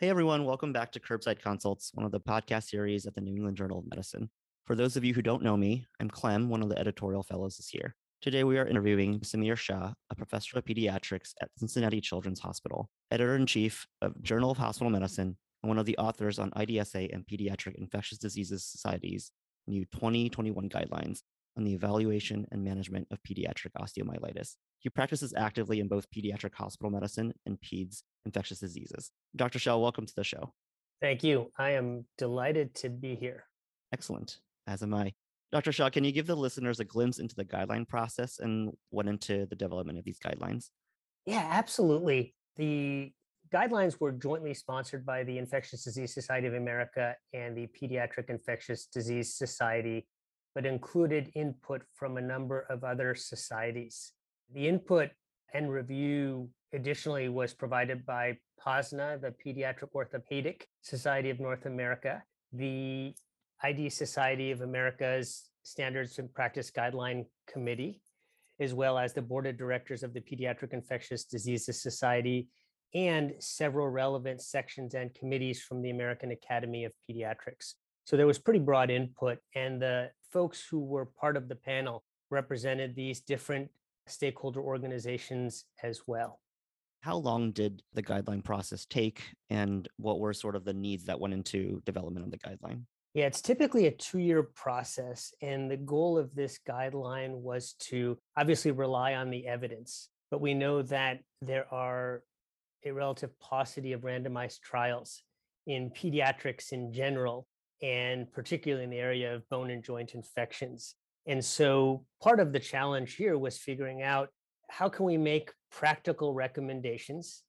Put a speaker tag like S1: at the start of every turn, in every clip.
S1: Hey everyone, welcome back to Curbside Consults, one of the podcast series at the New England Journal of Medicine. For those of you who don't know me, I'm Clem, one of the editorial fellows this year. Today we are interviewing Samir Shah, a professor of pediatrics at Cincinnati Children's Hospital, editor in chief of Journal of Hospital Medicine, and one of the authors on IDSA and Pediatric Infectious Diseases Society's new 2021 guidelines on the evaluation and management of pediatric osteomyelitis. He practices actively in both pediatric hospital medicine and peds infectious diseases. Dr. Shah, welcome to the show.
S2: Thank you. I am delighted to be here.
S1: Excellent, as am I. Dr. Shah, can you give the listeners a glimpse into the guideline process and what into the development of these guidelines?
S2: Yeah, absolutely. The guidelines were jointly sponsored by the Infectious Disease Society of America and the Pediatric Infectious Disease Society, but included input from a number of other societies. The input and review additionally was provided by POSNA, the Pediatric Orthopedic Society of North America, the ID Society of America's Standards and Practice Guideline Committee, as well as the board of directors of the Pediatric Infectious Diseases Society, and several relevant sections and committees from the American Academy of Pediatrics. So there was pretty broad input, and the folks who were part of the panel represented these different stakeholder organizations as well.
S1: How long did the guideline process take, and what were sort of the needs that went into development of the guideline?
S2: Yeah, it's typically a two year process. And the goal of this guideline was to obviously rely on the evidence. But we know that there are a relative paucity of randomized trials in pediatrics in general, and particularly in the area of bone and joint infections. And so part of the challenge here was figuring out how can we make practical recommendations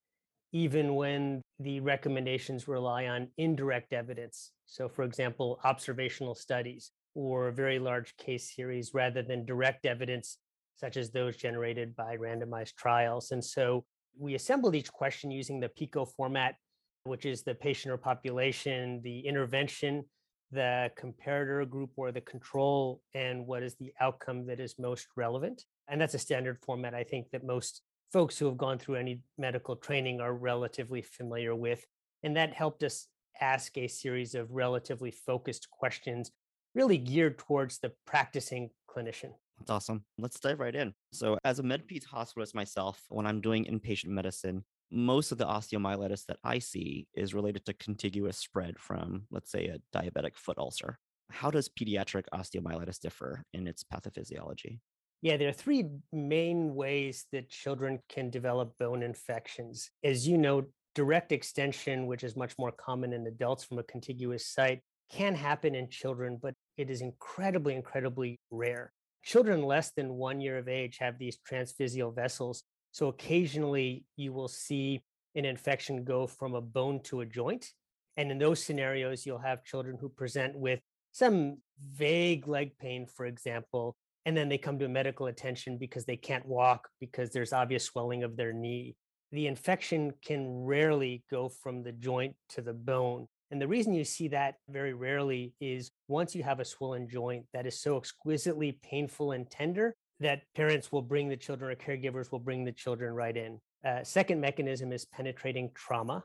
S2: even when the recommendations rely on indirect evidence. So, for example, observational studies or very large case series rather than direct evidence, such as those generated by randomized trials. And so we assembled each question using the PICO format, which is the patient or population, the intervention, the comparator group or the control, and what is the outcome that is most relevant. And that's a standard format I think that most folks who have gone through any medical training are relatively familiar with. And that helped us ask a series of relatively focused questions, really geared towards the practicing clinician.
S1: That's awesome. Let's dive right in. So, as a MedPeds hospitalist myself, when I'm doing inpatient medicine, most of the osteomyelitis that I see is related to contiguous spread from, let's say, a diabetic foot ulcer. How does pediatric osteomyelitis differ in its pathophysiology?
S2: Yeah, there are three main ways that children can develop bone infections. As you know, direct extension, which is much more common in adults from a contiguous site, can happen in children, but it is incredibly, incredibly rare. Children less than one year of age have these transphyseal vessels. So occasionally you will see an infection go from a bone to a joint. And in those scenarios, you'll have children who present with some vague leg pain, for example, and then they come to medical attention because they can't walk because there's obvious swelling of their knee. The infection can rarely go from the joint to the bone. And the reason you see that very rarely is once you have a swollen joint that is so exquisitely painful and tender that parents will bring the children or caregivers will bring the children right in. Uh, second mechanism is penetrating trauma,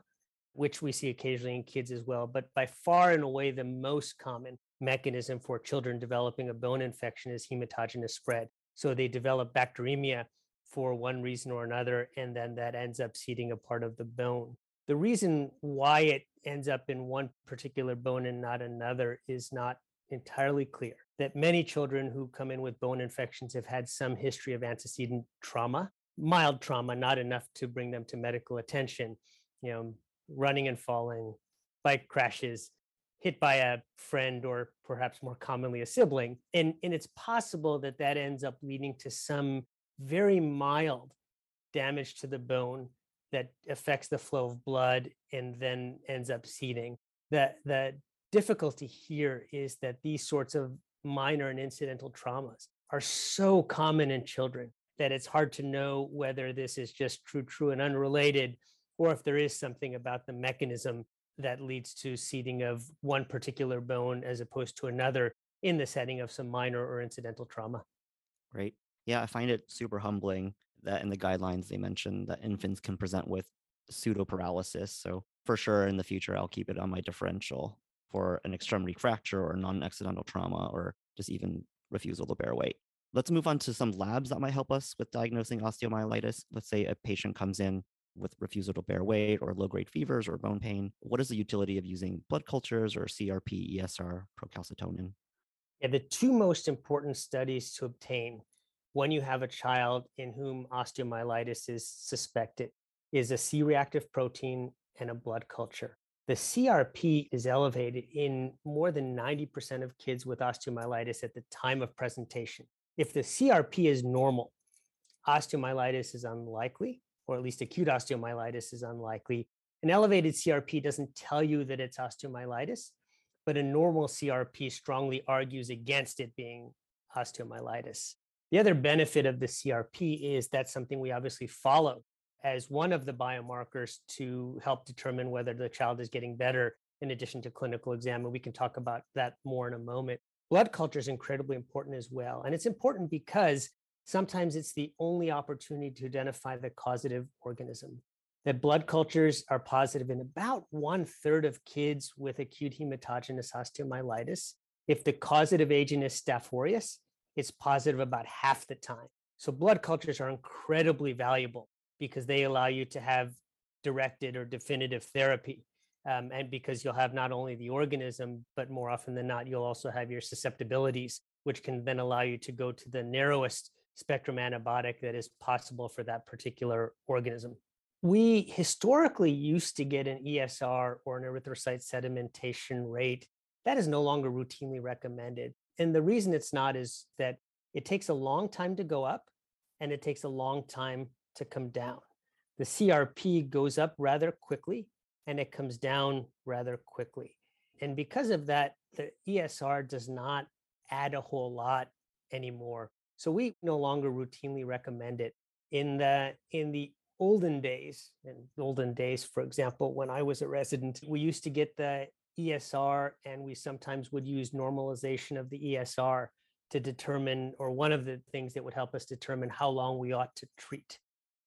S2: which we see occasionally in kids as well. But by far and away, the most common mechanism for children developing a bone infection is hematogenous spread. So they develop bacteremia for one reason or another, and then that ends up seeding a part of the bone. The reason why it ends up in one particular bone and not another is not entirely clear. That many children who come in with bone infections have had some history of antecedent trauma, mild trauma, not enough to bring them to medical attention. You know, running and falling, bike crashes, hit by a friend or perhaps more commonly a sibling. And, and it's possible that that ends up leading to some very mild damage to the bone that affects the flow of blood and then ends up seeding. The, the difficulty here is that these sorts of minor and incidental traumas are so common in children that it's hard to know whether this is just true, true, and unrelated, or if there is something about the mechanism that leads to seeding of one particular bone as opposed to another in the setting of some minor or incidental trauma.
S1: Right. Yeah, I find it super humbling that in the guidelines they mentioned that infants can present with pseudo paralysis. So for sure in the future, I'll keep it on my differential for an extremity fracture or non-accidental trauma or just even refusal to bear weight. Let's move on to some labs that might help us with diagnosing osteomyelitis. Let's say a patient comes in with refusal to bear weight or low grade fevers or bone pain. What is the utility of using blood cultures or CRP, ESR, procalcitonin?
S2: Yeah, the two most important studies to obtain when you have a child in whom osteomyelitis is suspected is a C reactive protein and a blood culture. The CRP is elevated in more than 90% of kids with osteomyelitis at the time of presentation. If the CRP is normal, osteomyelitis is unlikely, or at least acute osteomyelitis is unlikely. An elevated CRP doesn't tell you that it's osteomyelitis, but a normal CRP strongly argues against it being osteomyelitis. The other benefit of the CRP is that's something we obviously follow as one of the biomarkers to help determine whether the child is getting better in addition to clinical exam. And we can talk about that more in a moment. Blood culture is incredibly important as well. And it's important because sometimes it's the only opportunity to identify the causative organism. That blood cultures are positive in about one third of kids with acute hematogenous osteomyelitis. If the causative agent is Staph aureus, it's positive about half the time. So blood cultures are incredibly valuable because they allow you to have directed or definitive therapy. Um, and because you'll have not only the organism, but more often than not, you'll also have your susceptibilities, which can then allow you to go to the narrowest spectrum antibiotic that is possible for that particular organism. We historically used to get an ESR or an erythrocyte sedimentation rate. That is no longer routinely recommended. And the reason it's not is that it takes a long time to go up and it takes a long time to come down. The CRP goes up rather quickly and it comes down rather quickly. And because of that, the ESR does not add a whole lot anymore. So we no longer routinely recommend it. In the in the olden days, in olden days, for example, when I was a resident, we used to get the ESR and we sometimes would use normalization of the ESR to determine, or one of the things that would help us determine how long we ought to treat.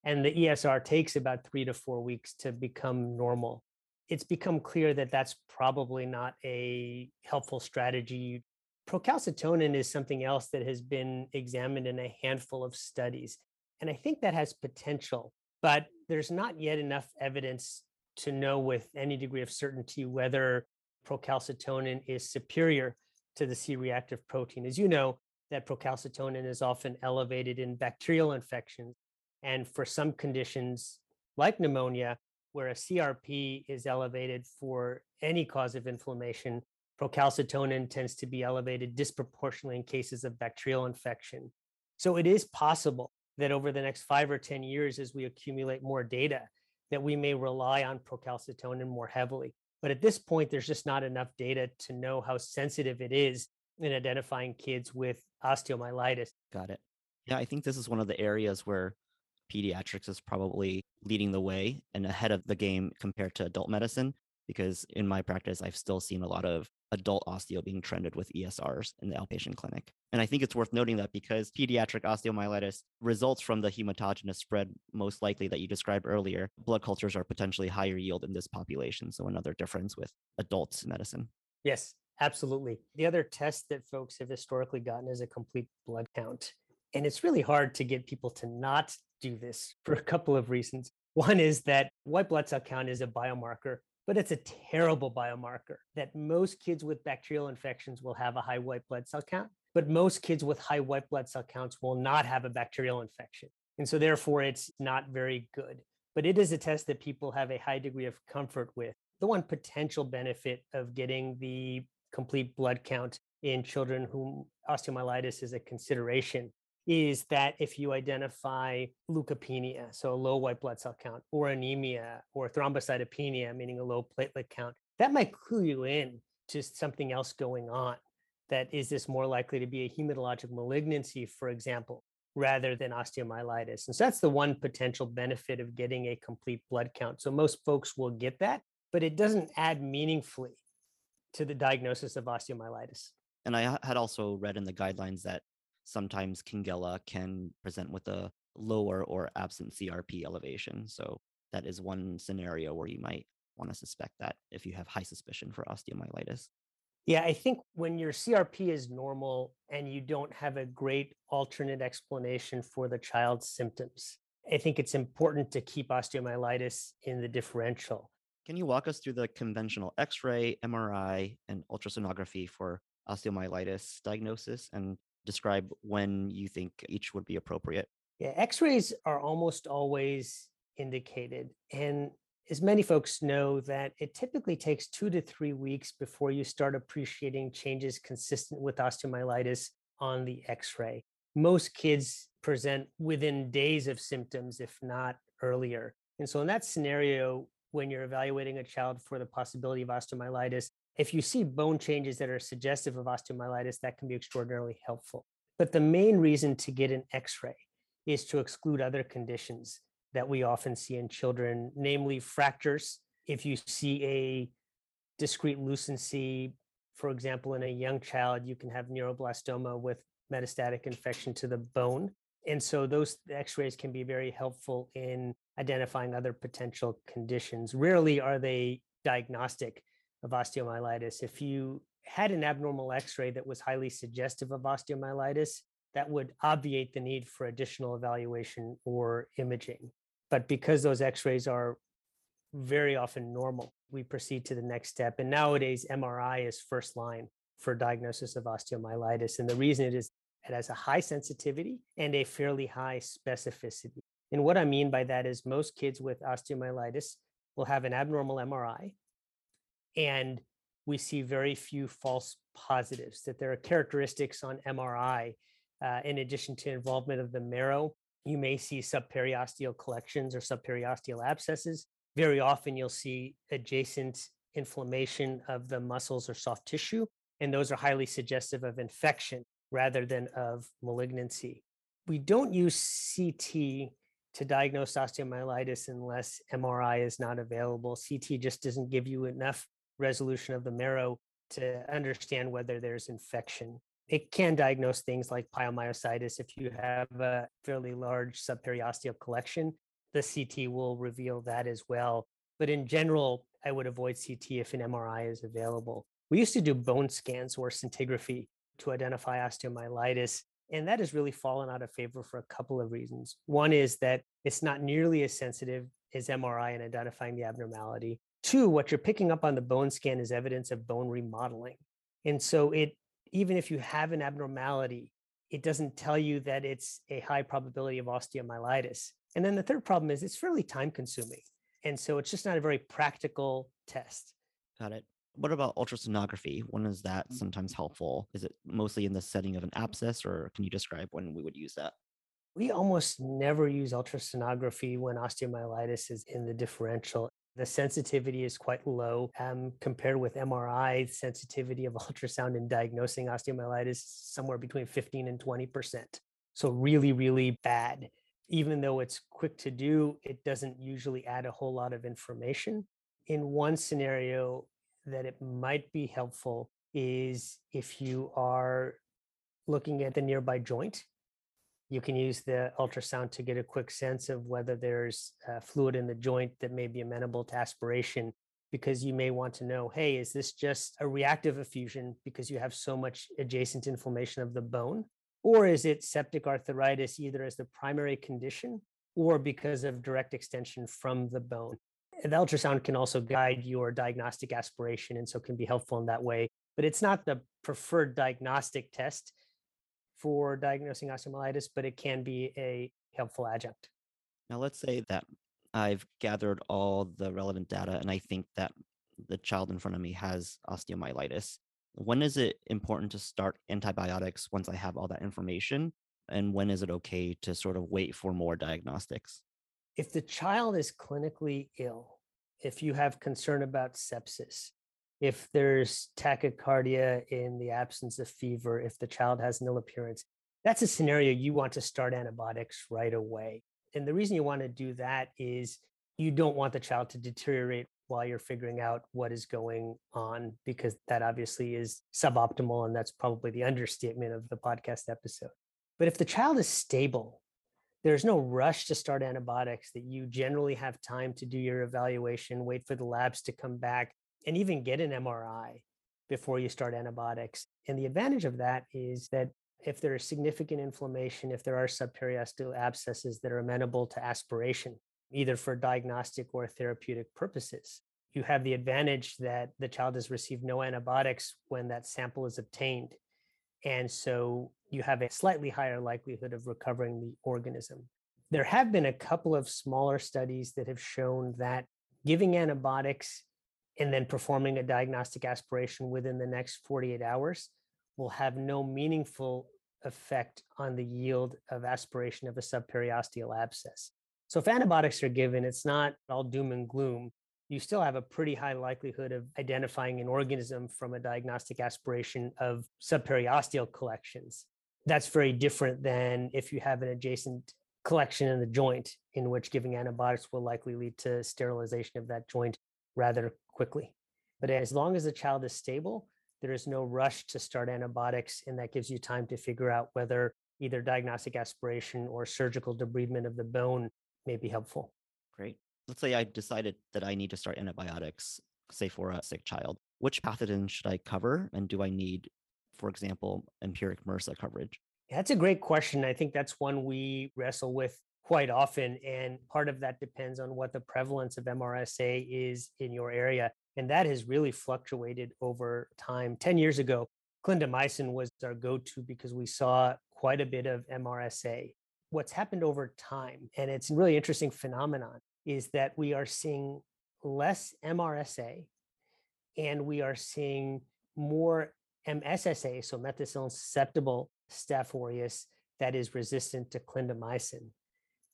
S2: And the ESR takes about three to four weeks to become normal. It's become clear that that's probably not a helpful strategy. Procalcitonin is something else that has been examined in a handful of studies. And I think that has potential, but there's not yet enough evidence to know with any degree of certainty whether procalcitonin is superior to the C reactive protein. As you know, that procalcitonin is often elevated in bacterial infections. And for some conditions like pneumonia, where a CRP is elevated for any cause of inflammation, procalcitonin tends to be elevated disproportionately in cases of bacterial infection. So it is possible that over the next five or 10 years, as we accumulate more data, that we may rely on procalcitonin more heavily. But at this point, there's just not enough data to know how sensitive it is in identifying kids with osteomyelitis.
S1: Got it. Yeah, I think this is one of the areas where pediatrics is probably leading the way and ahead of the game compared to adult medicine. Because in my practice, I've still seen a lot of adult osteo being trended with ESRs in the outpatient clinic. And I think it's worth noting that because pediatric osteomyelitis results from the hematogenous spread, most likely that you described earlier, blood cultures are potentially higher yield in this population. So, another difference with adult medicine.
S2: Yes, absolutely. The other test that folks have historically gotten is a complete blood count. And it's really hard to get people to not do this for a couple of reasons. One is that white blood cell count is a biomarker but it's a terrible biomarker that most kids with bacterial infections will have a high white blood cell count, but most kids with high white blood cell counts will not have a bacterial infection. And so, therefore, it's not very good. But it is a test that people have a high degree of comfort with. The one potential benefit of getting the complete blood count in children whom osteomyelitis is a consideration is that if you identify leukopenia, so a low white blood cell count, or anemia, or thrombocytopenia, meaning a low platelet count, that might clue you in to something else going on. That is this more likely to be a hematologic malignancy, for example, rather than osteomyelitis? And so that's the one potential benefit of getting a complete blood count. So most folks will get that, but it doesn't add meaningfully to the diagnosis of osteomyelitis.
S1: And I had also read in the guidelines that sometimes Kingella can present with a lower or absent CRP elevation. So that is one scenario where you might want to suspect that if you have high suspicion for osteomyelitis?
S2: Yeah, I think when your CRP is normal and you don't have a great alternate explanation for the child's symptoms, I think it's important to keep osteomyelitis in the differential.
S1: Can you walk us through the conventional X ray, MRI, and ultrasonography for osteomyelitis diagnosis and describe when you think each would be appropriate?
S2: Yeah, X rays are almost always indicated. And as many folks know, that it typically takes two to three weeks before you start appreciating changes consistent with osteomyelitis on the X ray. Most kids present within days of symptoms, if not earlier. And so, in that scenario, when you're evaluating a child for the possibility of osteomyelitis, if you see bone changes that are suggestive of osteomyelitis, that can be extraordinarily helpful. But the main reason to get an x ray is to exclude other conditions that we often see in children, namely fractures. If you see a discrete lucency, for example, in a young child, you can have neuroblastoma with metastatic infection to the bone. And so those x rays can be very helpful in identifying other potential conditions. Rarely are they diagnostic of osteomyelitis. If you had an abnormal x ray that was highly suggestive of osteomyelitis, that would obviate the need for additional evaluation or imaging. But because those x rays are very often normal, we proceed to the next step. And nowadays, MRI is first line for diagnosis of osteomyelitis. And the reason it is it has a high sensitivity and a fairly high specificity. And what I mean by that is most kids with osteomyelitis will have an abnormal MRI and we see very few false positives, that there are characteristics on MRI uh, in addition to involvement of the marrow. You may see subperiosteal collections or subperiosteal abscesses. Very often, you'll see adjacent inflammation of the muscles or soft tissue, and those are highly suggestive of infection rather than of malignancy. We don't use CT to diagnose osteomyelitis unless MRI is not available. CT just doesn't give you enough resolution of the marrow to understand whether there's infection. It can diagnose things like pyomyositis if you have a fairly large subperiosteal collection. The CT will reveal that as well. But in general, I would avoid CT if an MRI is available. We used to do bone scans or scintigraphy to identify osteomyelitis. And that has really fallen out of favor for a couple of reasons. One is that it's not nearly as sensitive as MRI in identifying the abnormality. Two, what you're picking up on the bone scan is evidence of bone remodeling. And so it even if you have an abnormality, it doesn't tell you that it's a high probability of osteomyelitis. And then the third problem is it's fairly time consuming. And so it's just not a very practical test.
S1: Got it. What about ultrasonography? When is that mm. sometimes helpful? Is it mostly in the setting of an abscess, or can you describe when we would use that?
S2: We almost never use ultrasonography when osteomyelitis is in the differential. The sensitivity is quite low um, compared with MRI. Sensitivity of ultrasound in diagnosing osteomyelitis somewhere between 15 and 20%. So, really, really bad. Even though it's quick to do, it doesn't usually add a whole lot of information. In one scenario, that it might be helpful is if you are looking at the nearby joint you can use the ultrasound to get a quick sense of whether there's uh, fluid in the joint that may be amenable to aspiration because you may want to know hey is this just a reactive effusion because you have so much adjacent inflammation of the bone? Or is it septic arthritis either as the primary condition or because of direct extension from the bone? The ultrasound can also guide your diagnostic aspiration and so can be helpful in that way. But it's not the preferred diagnostic test for diagnosing osteomyelitis but it can be a helpful adjunct.
S1: Now let's say that i've gathered all the relevant data and i think that the child in front of me has osteomyelitis. When is it important to start antibiotics once i have all that information? And when is it okay to sort of wait for more diagnostics?
S2: If the child is clinically ill, if you have concern about sepsis, if there's tachycardia in the absence of fever, if the child has nil appearance, that's a scenario you want to start antibiotics right away. And the reason you want to do that is you don't want the child to deteriorate while you're figuring out what is going on, because that obviously is suboptimal. And that's probably the understatement of the podcast episode. But if the child is stable, there's no rush to start antibiotics, that you generally have time to do your evaluation, wait for the labs to come back, and even get an MRI before you start antibiotics. And the advantage of that is that if there is significant inflammation, if there are subperiosteal abscesses that are amenable to aspiration, either for diagnostic or therapeutic purposes, you have the advantage that the child has received no antibiotics when that sample is obtained. And so you have a slightly higher likelihood of recovering the organism. There have been a couple of smaller studies that have shown that giving antibiotics and then performing a diagnostic aspiration within the next 48 hours will have no meaningful effect on the yield of aspiration of a subperiosteal abscess. So if antibiotics are given, it's not all doom and gloom. You still have a pretty high likelihood of identifying an organism from a diagnostic aspiration of subperiosteal collections. That's very different than if you have an adjacent collection in the joint, in which giving antibiotics will likely lead to sterilization of that joint rather quickly. But as long as the child is stable, there is no rush to start antibiotics, and that gives you time to figure out whether either diagnostic aspiration or surgical debridement of the bone may be helpful.
S1: Great. Let's say I decided that I need to start antibiotics, say for a sick child. Which pathogen should I cover? And do I need, for example, empiric MRSA coverage?
S2: That's a great question. I think that's one we wrestle with quite often. And part of that depends on what the prevalence of MRSA is in your area. And that has really fluctuated over time. 10 years ago, clindamycin was our go to because we saw quite a bit of MRSA. What's happened over time, and it's a really interesting phenomenon, is that we are seeing less MRSA and we are seeing more MSSA, so methicillin susceptible Staph aureus, that is resistant to clindamycin.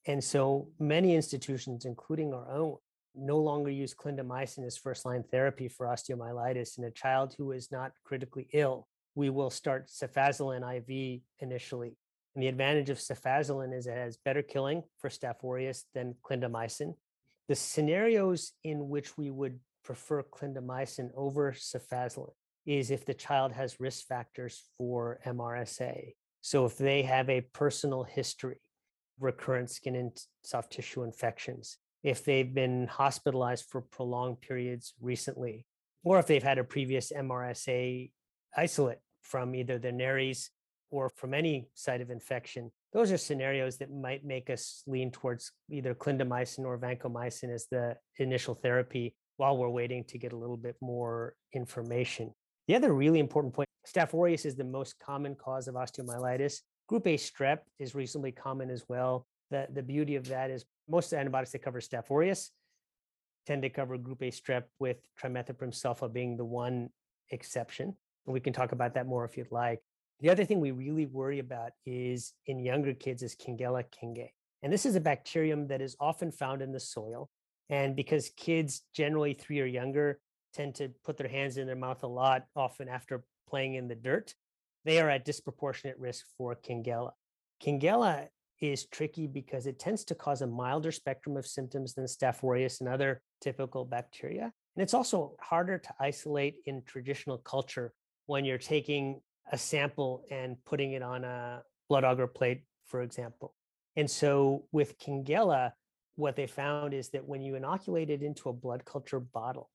S2: And so many institutions, including our own, no longer use clindamycin as first line therapy for osteomyelitis in a child who is not critically ill. We will start cefazolin IV initially. And the advantage of cefazolin is it has better killing for Staph aureus than clindamycin. The scenarios in which we would prefer clindamycin over cefazolin is if the child has risk factors for MRSA. So if they have a personal history, recurrent skin and soft tissue infections, if they've been hospitalized for prolonged periods recently, or if they've had a previous MRSA isolate from either their nares or from any site of infection. Those are scenarios that might make us lean towards either clindamycin or vancomycin as the initial therapy while we're waiting to get a little bit more information. The other really important point Staph aureus is the most common cause of osteomyelitis. Group A strep is reasonably common as well. The, the beauty of that is most antibiotics that cover Staph aureus tend to cover group A strep with trimethoprim sulfa being the one exception. And we can talk about that more if you'd like. The other thing we really worry about is in younger kids is Kingella kingae. And this is a bacterium that is often found in the soil. And because kids generally three or younger tend to put their hands in their mouth a lot, often after playing in the dirt, they are at disproportionate risk for Kingella. Kingella is tricky because it tends to cause a milder spectrum of symptoms than Staph aureus and other typical bacteria. And it's also harder to isolate in traditional culture when you're taking a sample and putting it on a blood agar plate, for example. And so with Kingella, what they found is that when you inoculate it into a blood culture bottle,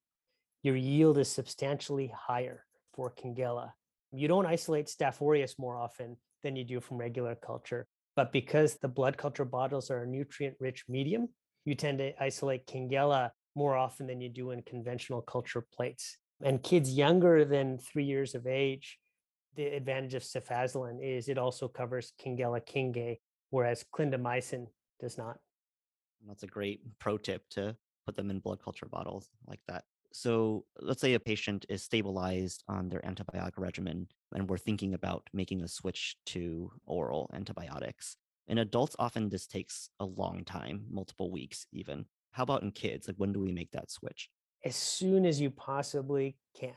S2: your yield is substantially higher for Kingella. You don't isolate Staph aureus more often than you do from regular culture. But because the blood culture bottles are a nutrient rich medium, you tend to isolate Kingella more often than you do in conventional culture plates. And kids younger than three years of age, the advantage of cefazolin is it also covers Kingella kingae, whereas clindamycin does not.
S1: That's a great pro tip to put them in blood culture bottles like that. So let's say a patient is stabilized on their antibiotic regimen, and we're thinking about making a switch to oral antibiotics. In adults, often this takes a long time, multiple weeks even. How about in kids? Like, when do we make that switch?
S2: As soon as you possibly can.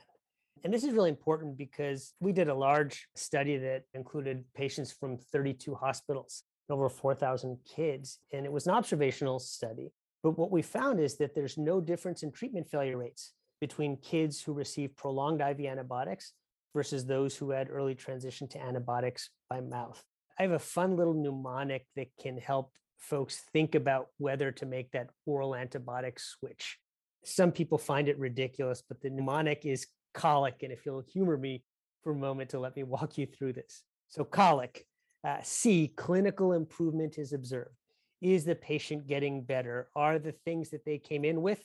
S2: And this is really important because we did a large study that included patients from 32 hospitals, over 4,000 kids, and it was an observational study. But what we found is that there's no difference in treatment failure rates between kids who receive prolonged IV antibiotics versus those who had early transition to antibiotics by mouth. I have a fun little mnemonic that can help folks think about whether to make that oral antibiotic switch. Some people find it ridiculous, but the mnemonic is colic. And if you'll humor me for a moment to let me walk you through this. So, colic, uh, C, clinical improvement is observed. Is the patient getting better? Are the things that they came in with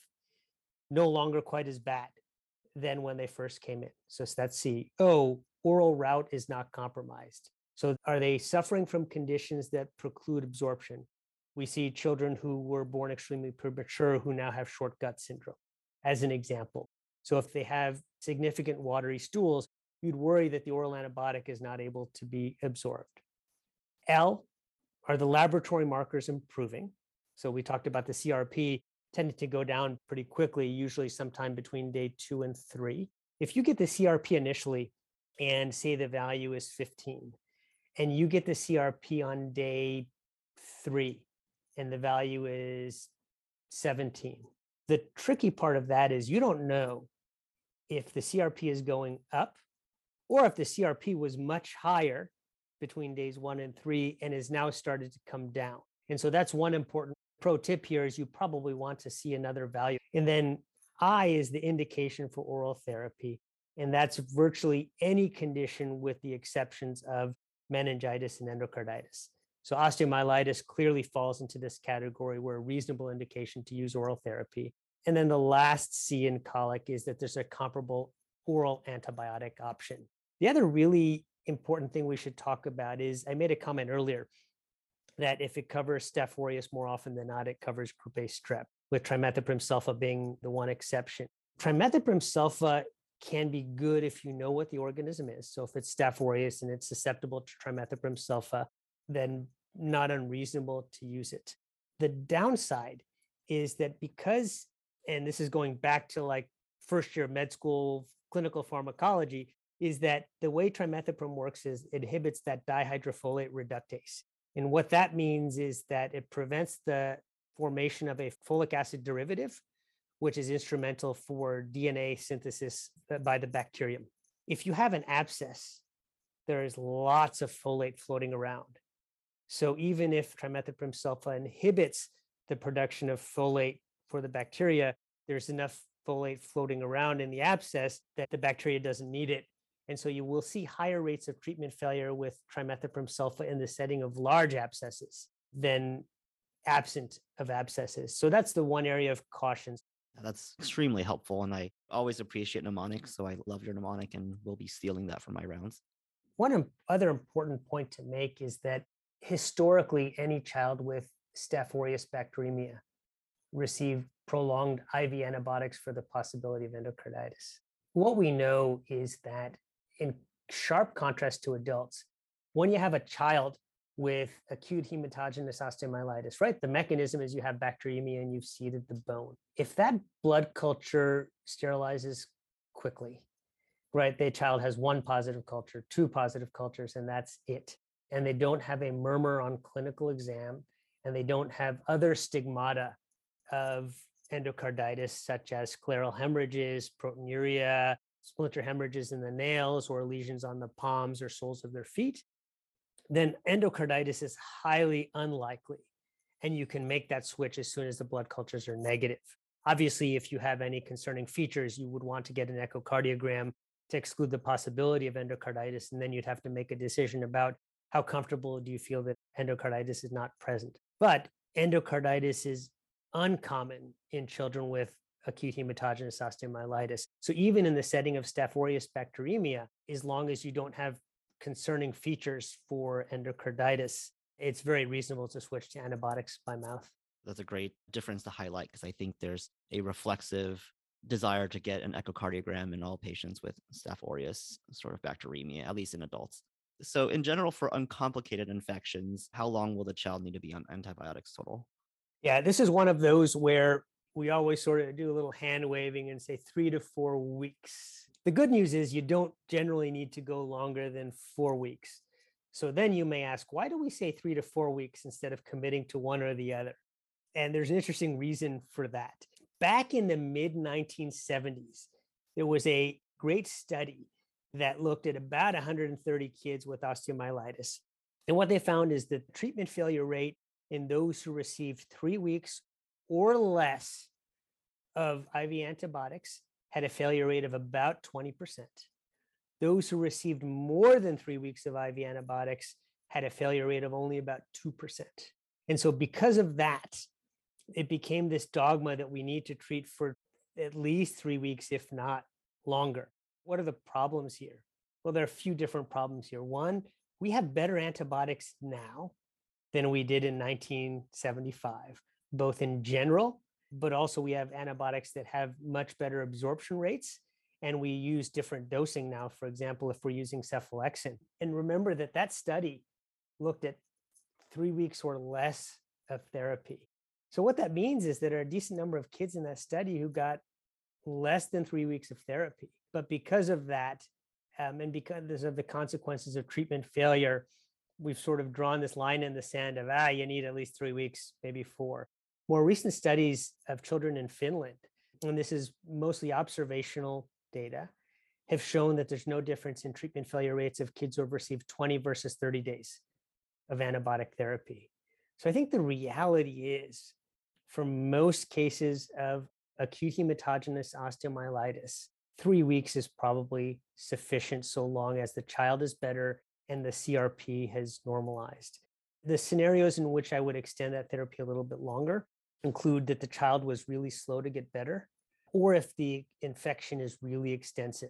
S2: no longer quite as bad than when they first came in? So that's C. O, oral route is not compromised. So are they suffering from conditions that preclude absorption? We see children who were born extremely premature who now have short gut syndrome, as an example. So if they have significant watery stools, you'd worry that the oral antibiotic is not able to be absorbed. L, are the laboratory markers improving? So we talked about the CRP tending to go down pretty quickly, usually sometime between day two and three. If you get the CRP initially and say the value is 15, and you get the CRP on day three, and the value is 17. The tricky part of that is you don't know if the CRP is going up or if the CRP was much higher between days one and three and is now started to come down. And so that's one important pro tip here is you probably want to see another value. And then I is the indication for oral therapy. And that's virtually any condition with the exceptions of meningitis and endocarditis. So osteomyelitis clearly falls into this category where a reasonable indication to use oral therapy. And then the last C in colic is that there's a comparable oral antibiotic option. The other really important thing we should talk about is I made a comment earlier that if it covers Staph aureus more often than not, it covers group A strep, with trimethoprim sulfa being the one exception. Trimethoprim sulfa can be good if you know what the organism is. So if it's Staph aureus and it's susceptible to trimethoprim sulfa, then not unreasonable to use it. The downside is that because, and this is going back to like first year med school clinical pharmacology, is that the way trimethoprim works is it inhibits that dihydrofolate reductase. And what that means is that it prevents the formation of a folic acid derivative, which is instrumental for DNA synthesis uh, by the bacterium. If you have an abscess, there is lots of folate floating around. So even if trimethoprim sulfa inhibits the production of folate for the bacteria, there's enough folate floating around in the abscess that the bacteria doesn't need it and so you will see higher rates of treatment failure with trimethoprim sulfa in the setting of large abscesses than absent of abscesses. So that's the one area of caution.
S1: That's extremely helpful. And I always appreciate mnemonics. So I love your mnemonic and we'll be stealing that for my rounds.
S2: One other important point to make is that historically, any child with Staph aureus bacteremia received prolonged IV antibiotics for the possibility of endocarditis. What we know is that in sharp contrast to adults, when you have a child with acute hematogenous osteomyelitis, right? The mechanism is you have bacteremia and you've seeded the bone. If that blood culture sterilizes quickly, right? The child has one positive culture, two positive cultures, and that's it. And they don't have a murmur on clinical exam, and they don't have other stigmata of endocarditis, such as scleral hemorrhages, proteinuria, splinter hemorrhages in the nails or lesions on the palms or soles of their feet, then endocarditis is highly unlikely. And you can make that switch as soon as the blood cultures are negative. Obviously, if you have any concerning features, you would want to get an echocardiogram to exclude the possibility of endocarditis. And then you'd have to make a decision about how comfortable do you feel that endocarditis is not present. But endocarditis is uncommon in children with acute hematogenous osteomyelitis. So even in the setting of Staph aureus bacteremia, as long as you don't have concerning features for endocarditis, it's very reasonable to switch to antibiotics by mouth.
S1: That's a great difference to highlight because I think there's a reflexive desire to get an echocardiogram in all patients with Staph aureus sort of bacteremia, at least in adults. So, in general, for uncomplicated infections, how long will the child need to be on antibiotics total?
S2: Yeah, this is one of those where we always sort of do a little hand waving and say three to four weeks. The good news is you don't generally need to go longer than four weeks. So then you may ask, why do we say three to four weeks instead of committing to one or the other? And there's an interesting reason for that. Back in the mid 1970s, there was a great study that looked at about 130 kids with osteomyelitis. And what they found is the treatment failure rate in those who received three weeks or less of IV antibiotics had a failure rate of about 20%. Those who received more than three weeks of IV antibiotics had a failure rate of only about 2%. And so, because of that, it became this dogma that we need to treat for at least three weeks, if not longer. What are the problems here? Well, there are a few different problems here. One, we have better antibiotics now than we did in 1975, both in general, but also we have antibiotics that have much better absorption rates. And we use different dosing now, for example, if we're using cephalexin. And remember that that study looked at three weeks or less of therapy. So, what that means is that there are a decent number of kids in that study who got less than three weeks of therapy. But because of that, um, and because of the consequences of treatment failure, we've sort of drawn this line in the sand of, ah, you need at least three weeks, maybe four. More recent studies of children in Finland, and this is mostly observational data, have shown that there's no difference in treatment failure rates of kids who have received 20 versus 30 days of antibiotic therapy. So I think the reality is for most cases of acute hematogenous osteomyelitis, three weeks is probably sufficient so long as the child is better and the CRP has normalized. The scenarios in which I would extend that therapy a little bit longer include that the child was really slow to get better, or if the infection is really extensive.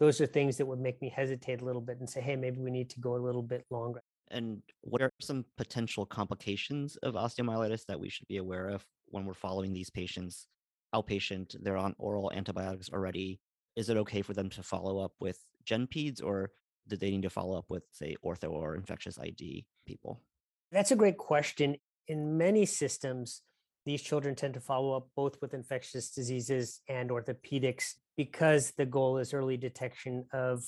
S2: Those are things that would make me hesitate a little bit and say, hey, maybe we need to go a little bit longer.
S1: And what are some potential complications of osteomyelitis that we should be aware of when we're following these patients outpatient? They're on oral antibiotics already. Is it okay for them to follow up with gen peds or do they need to follow up with, say, ortho or infectious ID people?
S2: That's a great question. In many systems, these children tend to follow up both with infectious diseases and orthopedics because the goal is early detection of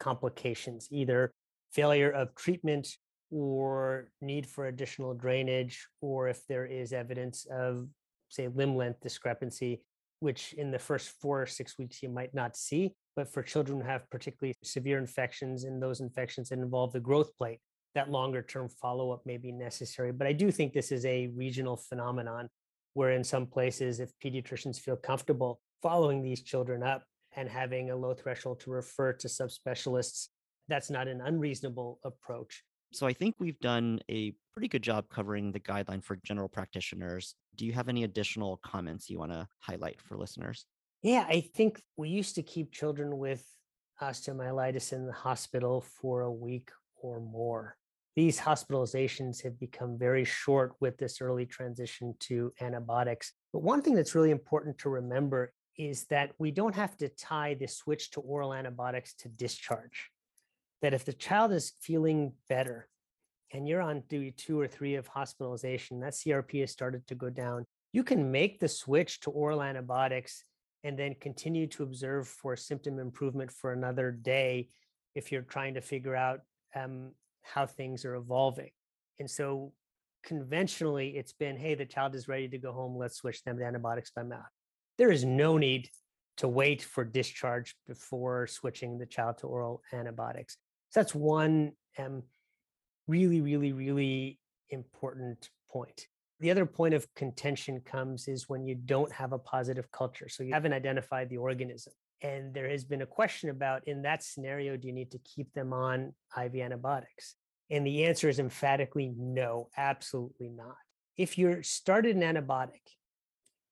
S2: complications, either failure of treatment or need for additional drainage, or if there is evidence of, say, limb length discrepancy, which in the first four or six weeks you might not see. But for children who have particularly severe infections and those infections that involve the growth plate, that longer term follow up may be necessary. But I do think this is a regional phenomenon where, in some places, if pediatricians feel comfortable following these children up and having a low threshold to refer to subspecialists, that's not an unreasonable approach.
S1: So I think we've done a pretty good job covering the guideline for general practitioners. Do you have any additional comments you want to highlight for listeners?
S2: Yeah, I think we used to keep children with osteomyelitis in the hospital for a week or more. These hospitalizations have become very short with this early transition to antibiotics. But one thing that's really important to remember is that we don't have to tie the switch to oral antibiotics to discharge. That if the child is feeling better and you're on duty two or three of hospitalization, that CRP has started to go down, you can make the switch to oral antibiotics and then continue to observe for symptom improvement for another day if you're trying to figure out um, how things are evolving. And so conventionally, it's been hey, the child is ready to go home, let's switch them to antibiotics by mouth. There is no need to wait for discharge before switching the child to oral antibiotics. So that's one um, really, really, really important point. The other point of contention comes is when you don't have a positive culture. So you haven't identified the organism. And there has been a question about in that scenario, do you need to keep them on IV antibiotics? And the answer is emphatically no, absolutely not. If you're started an antibiotic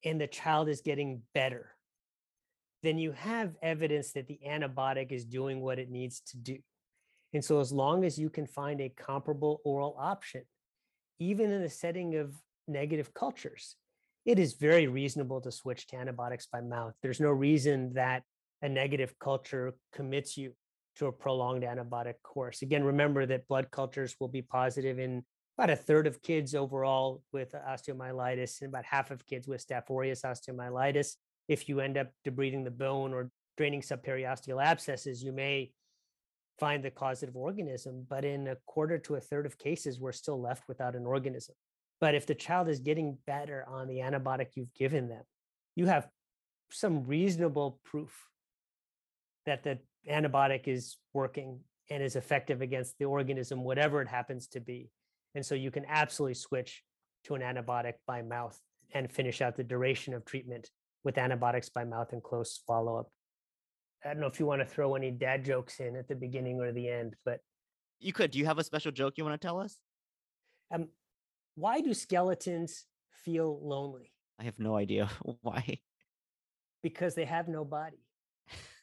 S2: and the child is getting better, then you have evidence that the antibiotic is doing what it needs to do. And so, as long as you can find a comparable oral option, even in the setting of negative cultures, it is very reasonable to switch to antibiotics by mouth. There's no reason that a negative culture commits you to a prolonged antibiotic course. Again, remember that blood cultures will be positive in about a third of kids overall with osteomyelitis and about half of kids with Staph aureus osteomyelitis. If you end up debriding the bone or draining subperiosteal abscesses, you may find the causative organism, but in a quarter to a third of cases, we're still left without an organism. But if the child is getting better on the antibiotic you've given them, you have some reasonable proof that the antibiotic is working and is effective against the organism, whatever it happens to be. And so you can absolutely switch to an antibiotic by mouth and finish out the duration of treatment with antibiotics by mouth and close follow up. I don't know if you want to throw any dad jokes in at the beginning or the end, but
S1: You could. Do you have a special joke you want to tell us?
S2: um, why do skeletons feel lonely?
S1: I have no idea why.
S2: Because they have no body.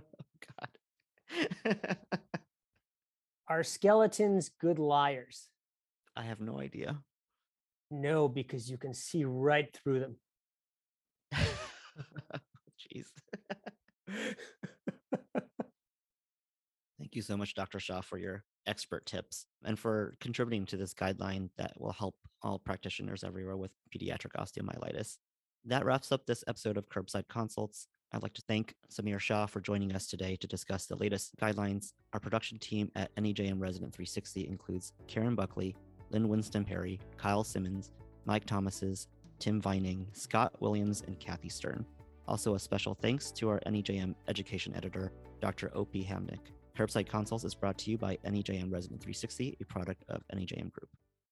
S1: God.
S2: Are skeletons good liars?
S1: I have no idea.
S2: No, because you can see right through them.
S1: Jeez. Thank you so much, Dr. Shah, for your expert tips and for contributing to this guideline that will help all practitioners everywhere with pediatric osteomyelitis. That wraps up this episode of Curbside Consults. I'd like to thank Samir Shah for joining us today to discuss the latest guidelines. Our production team at NEJM Resident 360 includes Karen Buckley, Lynn Winston Perry, Kyle Simmons, Mike Thomases, Tim Vining, Scott Williams, and Kathy Stern. Also, a special thanks to our NEJM education editor, Dr. O.P. Hamnick. Curbside Consults is brought to you by NEJM Resident 360, a product of NEJM Group.